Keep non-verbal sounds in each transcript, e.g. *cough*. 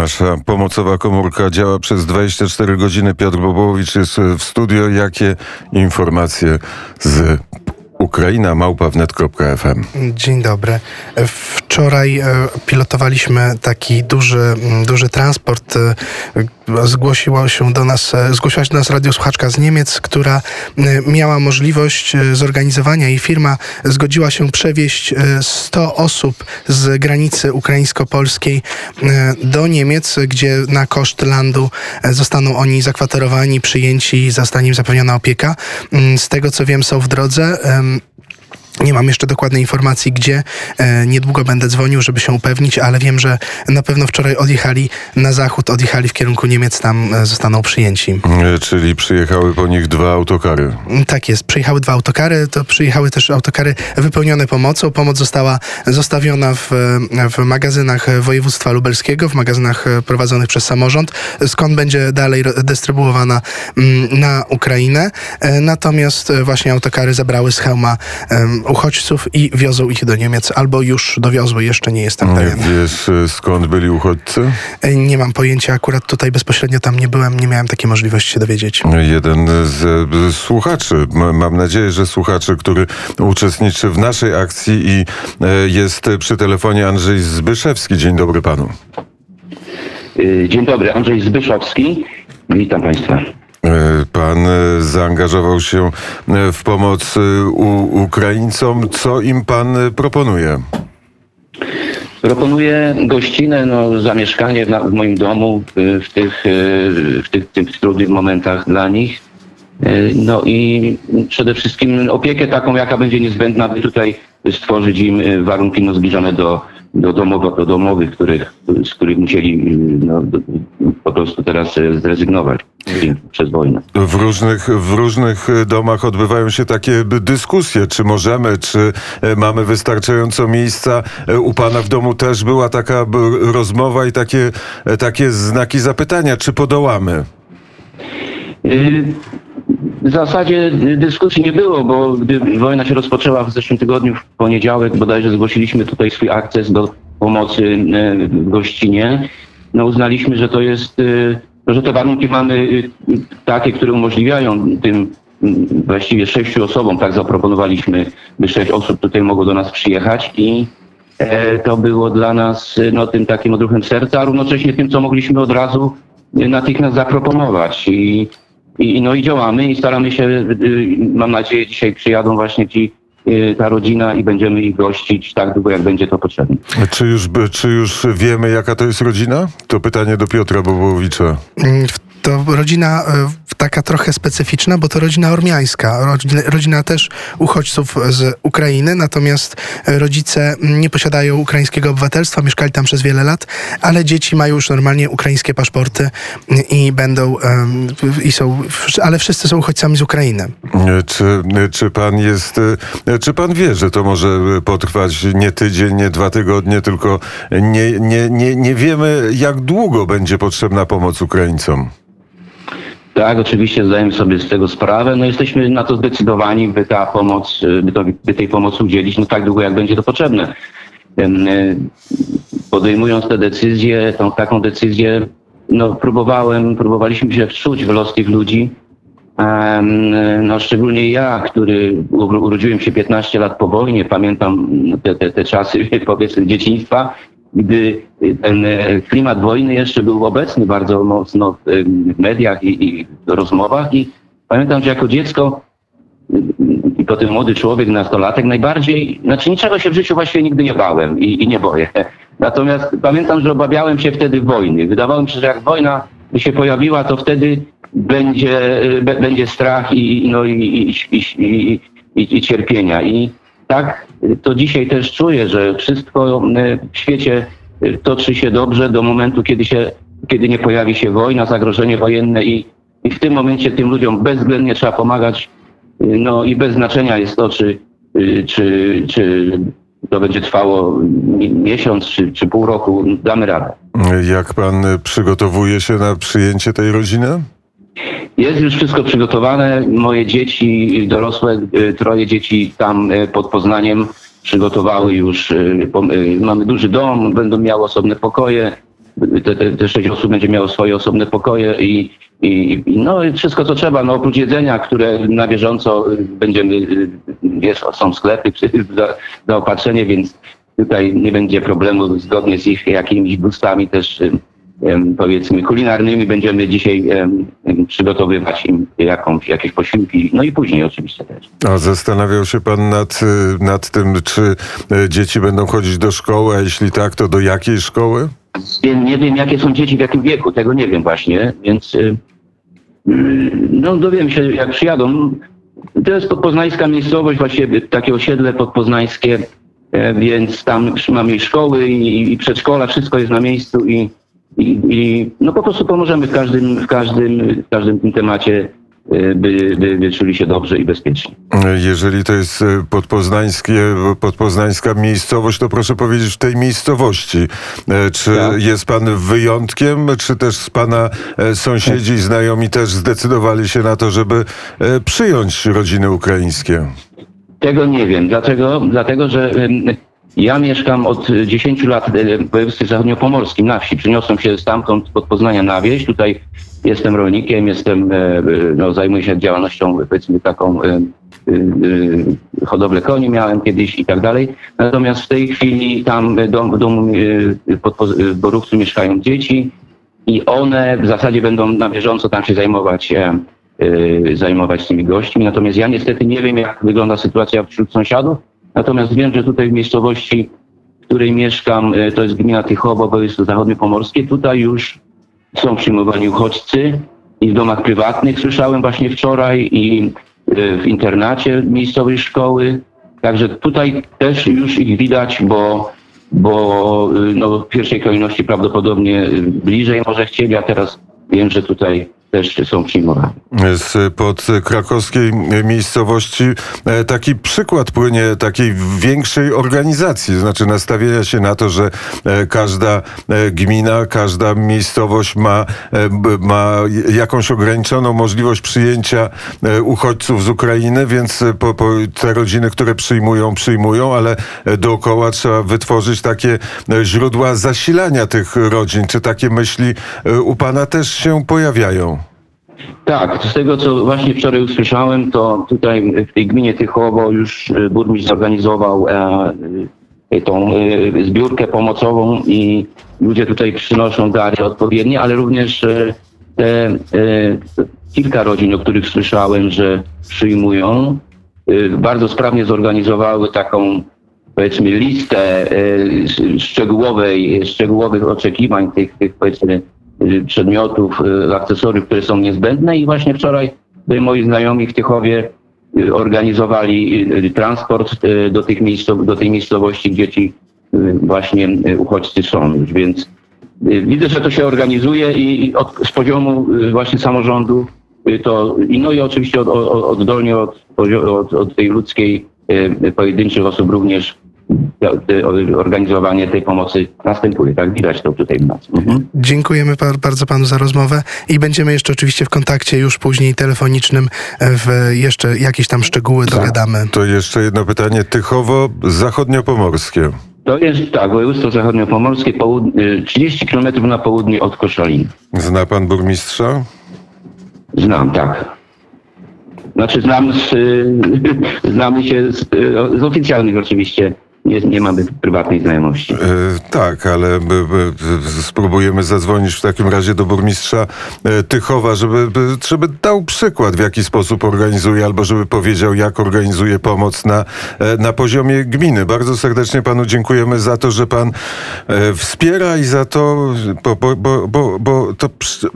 Nasza pomocowa komórka działa przez 24 godziny. Piotr Bobołowicz jest w studio. Jakie informacje z Ukraina małpawnet.fm. Dzień dobry. Wczoraj e, pilotowaliśmy taki duży, duży transport. E, zgłosiła się do nas, e, zgłosiła się do nas radiosłuchaczka z Niemiec, która miała możliwość zorganizowania i firma zgodziła się przewieźć 100 osób z granicy ukraińsko-polskiej do Niemiec, gdzie na koszt landu zostaną oni zakwaterowani, przyjęci, zostanie im zapewniona opieka. Z tego co wiem, są w drodze. Nie mam jeszcze dokładnej informacji, gdzie. E, niedługo będę dzwonił, żeby się upewnić, ale wiem, że na pewno wczoraj odjechali na zachód, odjechali w kierunku Niemiec, tam e, zostaną przyjęci. E, czyli przyjechały po nich dwa autokary. Tak jest, przyjechały dwa autokary, to przyjechały też autokary wypełnione pomocą. Pomoc została zostawiona w, w magazynach województwa lubelskiego, w magazynach prowadzonych przez samorząd, skąd będzie dalej dystrybuowana mm, na Ukrainę. Natomiast właśnie autokary zabrały z hełma uchodźców i wiozą ich do Niemiec, albo już dowiozły, jeszcze nie jestem pewien. Wiesz e, skąd byli uchodźcy? E, nie mam pojęcia, akurat tutaj bezpośrednio tam nie byłem, nie miałem takiej możliwości się dowiedzieć. Jeden z słuchaczy, mam nadzieję, że słuchaczy, który uczestniczy w naszej akcji i e, jest przy telefonie Andrzej Zbyszewski. Dzień dobry panu. Dzień dobry, Andrzej Zbyszowski. Witam państwa. E, pan e, zaangażował się e, w pomoc Ukraińcom. Co im pan proponuje? Proponuję gościnę, no, zamieszkanie w, w moim domu w tych, w tych, tych trudnych momentach dla nich. No i przede wszystkim opiekę taką, jaka będzie niezbędna, by tutaj stworzyć im warunki no, zbliżone do, do, domowo, do domowych, których, z których musieli no, po prostu teraz zrezygnować przez wojnę. W różnych, w różnych domach odbywają się takie dyskusje, czy możemy, czy e, mamy wystarczająco miejsca. E, u pana w domu też była taka rozmowa i takie, e, takie znaki zapytania, czy podołamy? W zasadzie dyskusji nie było, bo gdy wojna się rozpoczęła w zeszłym tygodniu, w poniedziałek bodajże zgłosiliśmy tutaj swój akces do pomocy w gościnie. No uznaliśmy, że to jest że te warunki mamy y, takie, które umożliwiają tym właściwie sześciu osobom, tak zaproponowaliśmy, by sześć osób tutaj mogło do nas przyjechać i e, to było dla nas no, tym takim odruchem serca, a równocześnie tym, co mogliśmy od razu natychmiast zaproponować. I, i, no i działamy i staramy się, mam nadzieję, dzisiaj przyjadą właśnie ci ta rodzina i będziemy ich gościć tak długo, jak będzie to potrzebne. Czy już, czy już wiemy, jaka to jest rodzina? To pytanie do Piotra Bobowicza. Mm, to rodzina e, taka trochę specyficzna, bo to rodzina ormiańska, rodzina, też uchodźców z Ukrainy, natomiast rodzice nie posiadają ukraińskiego obywatelstwa, mieszkali tam przez wiele lat, ale dzieci mają już normalnie ukraińskie paszporty i będą, i są, ale wszyscy są uchodźcami z Ukrainy. Czy, czy pan jest, czy pan wie, że to może potrwać nie tydzień, nie dwa tygodnie, tylko nie, nie, nie, nie wiemy, jak długo będzie potrzebna pomoc Ukraińcom? Tak, oczywiście zdajemy sobie z tego sprawę. No jesteśmy na to zdecydowani, by ta pomoc, by, to, by tej pomocy udzielić no tak długo, jak będzie to potrzebne. E, podejmując tę decyzję, tą taką decyzję, no próbowałem, próbowaliśmy się wczuć w los tych ludzi. No szczególnie ja, który urodziłem się 15 lat po wojnie, pamiętam te, te, te czasy *laughs* powiedzmy dzieciństwa, gdy ten e, klimat wojny jeszcze był obecny bardzo mocno w mediach i, i rozmowach i pamiętam, że jako dziecko i potem młody człowiek, nastolatek, najbardziej, znaczy niczego się w życiu właściwie nigdy nie bałem i, i nie boję. *laughs* Natomiast pamiętam, że obawiałem się wtedy wojny. Wydawało mi się, że jak wojna by się pojawiła, to wtedy będzie, będzie strach i, no, i, i, i, i cierpienia. I tak to dzisiaj też czuję, że wszystko e, w świecie e, toczy się dobrze do momentu, kiedy, się, kiedy nie pojawi się wojna, zagrożenie wojenne i, i w tym momencie tym ludziom bezwzględnie trzeba pomagać. E, no i bez znaczenia jest to, czy, czy, czy to będzie trwało miesiąc czy, czy pół roku, damy radę. Jak pan przygotowuje się na przyjęcie tej rodziny? Jest już wszystko przygotowane. Moje dzieci, dorosłe, y, troje dzieci tam y, pod Poznaniem przygotowały już, y, mamy duży dom, będą miały osobne pokoje, te, te, te sześć osób będzie miało swoje osobne pokoje i, i, no wszystko co trzeba, no oprócz jedzenia, które na bieżąco będziemy, wiesz, są sklepy *laughs* za, zaopatrzenie, więc tutaj nie będzie problemu zgodnie z ich jakimiś gustami też powiedzmy kulinarnymi będziemy dzisiaj przygotowywać im jakąś, jakieś posiłki, no i później oczywiście też. A zastanawiał się pan nad, y, nad tym, czy y, dzieci będą chodzić do szkoły, a jeśli tak, to do jakiej szkoły? Nie wiem, jakie są dzieci, w jakim wieku, tego nie wiem właśnie, więc y, no dowiem się, jak przyjadą. To jest podpoznańska miejscowość, właściwie takie osiedle podpoznańskie, e, więc tam mamy szkoły i, i przedszkola, wszystko jest na miejscu i, i, i no po prostu pomożemy w każdym, w każdym, w każdym tym temacie, y, by, by, by czuli się dobrze i bezpiecznie. Jeżeli to jest y, podpoznańskie, podpoznańska miejscowość, to proszę powiedzieć w tej miejscowości, e, czy Tak. jest pan wyjątkiem, czy też z pana e, sąsiedzi i znajomi też zdecydowali się na to, żeby e, przyjąć rodziny ukraińskie? Tego nie wiem. Dlaczego? Dlatego, że ja mieszkam od 10 lat w województwie zachodniopomorskim na wsi. Przyniosłem się stamtąd pod Poznania na wieś. Tutaj jestem rolnikiem, jestem, e, e, no, zajmuję się działalnością powiedzmy taką e, e, e, hodowlę koni miałem kiedyś i tak dalej. Natomiast w tej chwili tam e, dom, w domu e, pod, w Borówcu mieszkają dzieci i one w zasadzie będą na bieżąco tam się zajmować, e, e, zajmować tymi gośćmi. Natomiast ja niestety nie wiem, jak wygląda sytuacja wśród sąsiadów. Natomiast wiem, że tutaj w miejscowości, w której mieszkam, e, to jest gmina Tychowo, województwo zachodniopomorskie, tutaj już są przyjmowani uchodźcy i w domach prywatnych słyszałem właśnie wczoraj i e, w internacie miejscowej szkoły. Także tutaj też już ich widać, bo, bo y, no, w pierwszej kolejności prawdopodobnie bliżej może chcieli, a teraz wiem, że tutaj też są przyjmowani. z pod krakowskiej miejscowości e, taki przykład płynie takiej większej organizacji, znaczy nastawienia się na to, że e, każda e, gmina, każda miejscowość ma, ma jakąś ograniczoną możliwość przyjęcia uchodźców z Ukrainy, więc po, po te rodziny, które przyjmują, przyjmują, ale dookoła trzeba wytworzyć takie źródła zasilania tych rodzin. Czy takie myśli u pana też się pojawiają? Tak, z tego co właśnie wczoraj usłyszałem, to tutaj w tej gminie Tychowo już y, burmistrz zorganizował e, y, tą y, zbiórkę pomocową i ludzie tutaj przynoszą dary odpowiednie, ale również e, te e, kilka rodzin, o których słyszałem, że przyjmują, bardzo sprawnie zorganizowały taką powiedzmy listę e, szczegółowej, szczegółowych oczekiwań tych, tych powiedzmy przedmiotów, y, akcesoriów, które są niezbędne. I właśnie wczoraj y, moi znajomi w Tychowie y, organizowali y, transport y, do, tych miejscow- do tej miejscowości, gdzie ci y, właśnie y, uchodźcy są więc y, widzę, że to się organizuje i od, z poziomu y, właśnie samorządu y, to i no i oczywiście od, od, oddolnie od, od, od tej ludzkiej y, pojedynczych osób również y, organizowanie tej pomocy następuje. Tak widać to tutaj w nas. Mhm. Dziękujemy bardzo panu za rozmowę i będziemy jeszcze oczywiście w kontakcie już później telefonicznym w jeszcze jakieś tam szczegóły dogadamy. To jeszcze jedno pytanie. Tychowo zachodniopomorskie. To jest tak, województwo zachodniopomorskie, połud- y, 30 km na południe od Koszalin. Zna pan burmistrza? Znam, tak. Znaczy znam z, y, *laughs* znamy się z, y, z oficjalnych oczywiście, nie, nie mamy prywatnej znajomości. E, tak, ale by, by, spróbujemy zadzwonić w takim razie do burmistrza e, Tychowa, żeby, by, żeby dał przykład, w jaki sposób organizuje, albo żeby powiedział, jak organizuje pomoc na, e, na poziomie gminy. Bardzo serdecznie panu dziękujemy za to, że pan e, wspiera i za to, bo, bo, bo, bo, bo to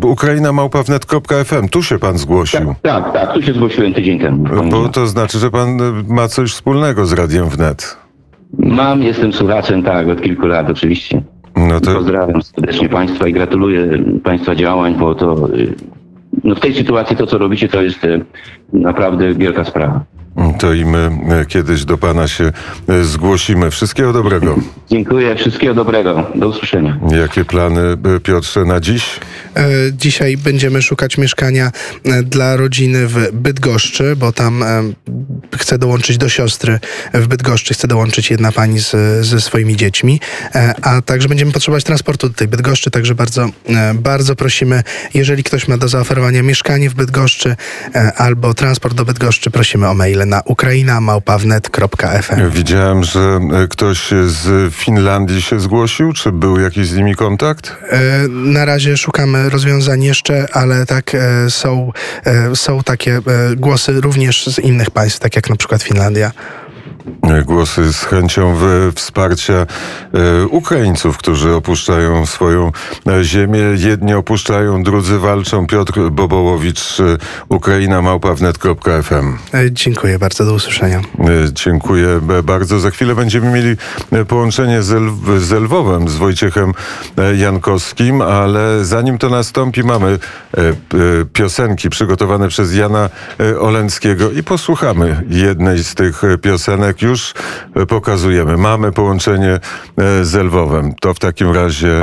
Ukraina małpawnet.fm, tu się pan zgłosił. Tak, tak, tak, tu się zgłosiłem tydzień temu. Bo to znaczy, że pan ma coś wspólnego z Radiem Wnet. Mam, jestem słuchaczem, tak, od kilku lat oczywiście. No to Pozdrawiam serdecznie Państwa i gratuluję Państwa działań, bo to y, no w tej sytuacji to, co robicie, to jest y, naprawdę wielka sprawa. To i my e, kiedyś do pana się e, zgłosimy. Wszystkiego dobrego. Dziękuję, wszystkiego dobrego. Do usłyszenia. Jakie plany, e, Piotrze, na dziś? Dzisiaj będziemy szukać mieszkania dla rodziny w Bydgoszczy, bo tam chcę dołączyć do siostry w Bydgoszczy, chce dołączyć jedna pani z, ze swoimi dziećmi, a także będziemy potrzebować transportu do tej Bydgoszczy, także bardzo, bardzo prosimy, jeżeli ktoś ma do zaoferowania mieszkanie w Bydgoszczy albo transport do Bydgoszczy, prosimy o maile na ukraina.małpawnet.fm. Widziałem, że e, ktoś z Finlandii się zgłosił. Czy był jakiś z nimi kontakt? E, Na razie szukamy rozwiązań jeszcze, ale tak e, są, są takie głosy również z innych państw, tak jak na przykład Finlandia. Głosy z chęcią wsparcia e, Ukraińców, którzy opuszczają swoją e, ziemię. Jedni opuszczają, drudzy walczą. Piotr Bobołowicz, e, Ukraina, małpawnet.fm. Dziękuję bardzo, do usłyszenia. Dziękuję bardzo. Za chwilę będziemy mieli połączenie z, Lw- z Lwowem, z Wojciechem Jankowskim, ale zanim to nastąpi, mamy piosenki przygotowane przez Jana Olenckiego i posłuchamy jednej z tych e, piosenek. Już pokazujemy. Mamy połączenie e, z Lwowem. To w takim razie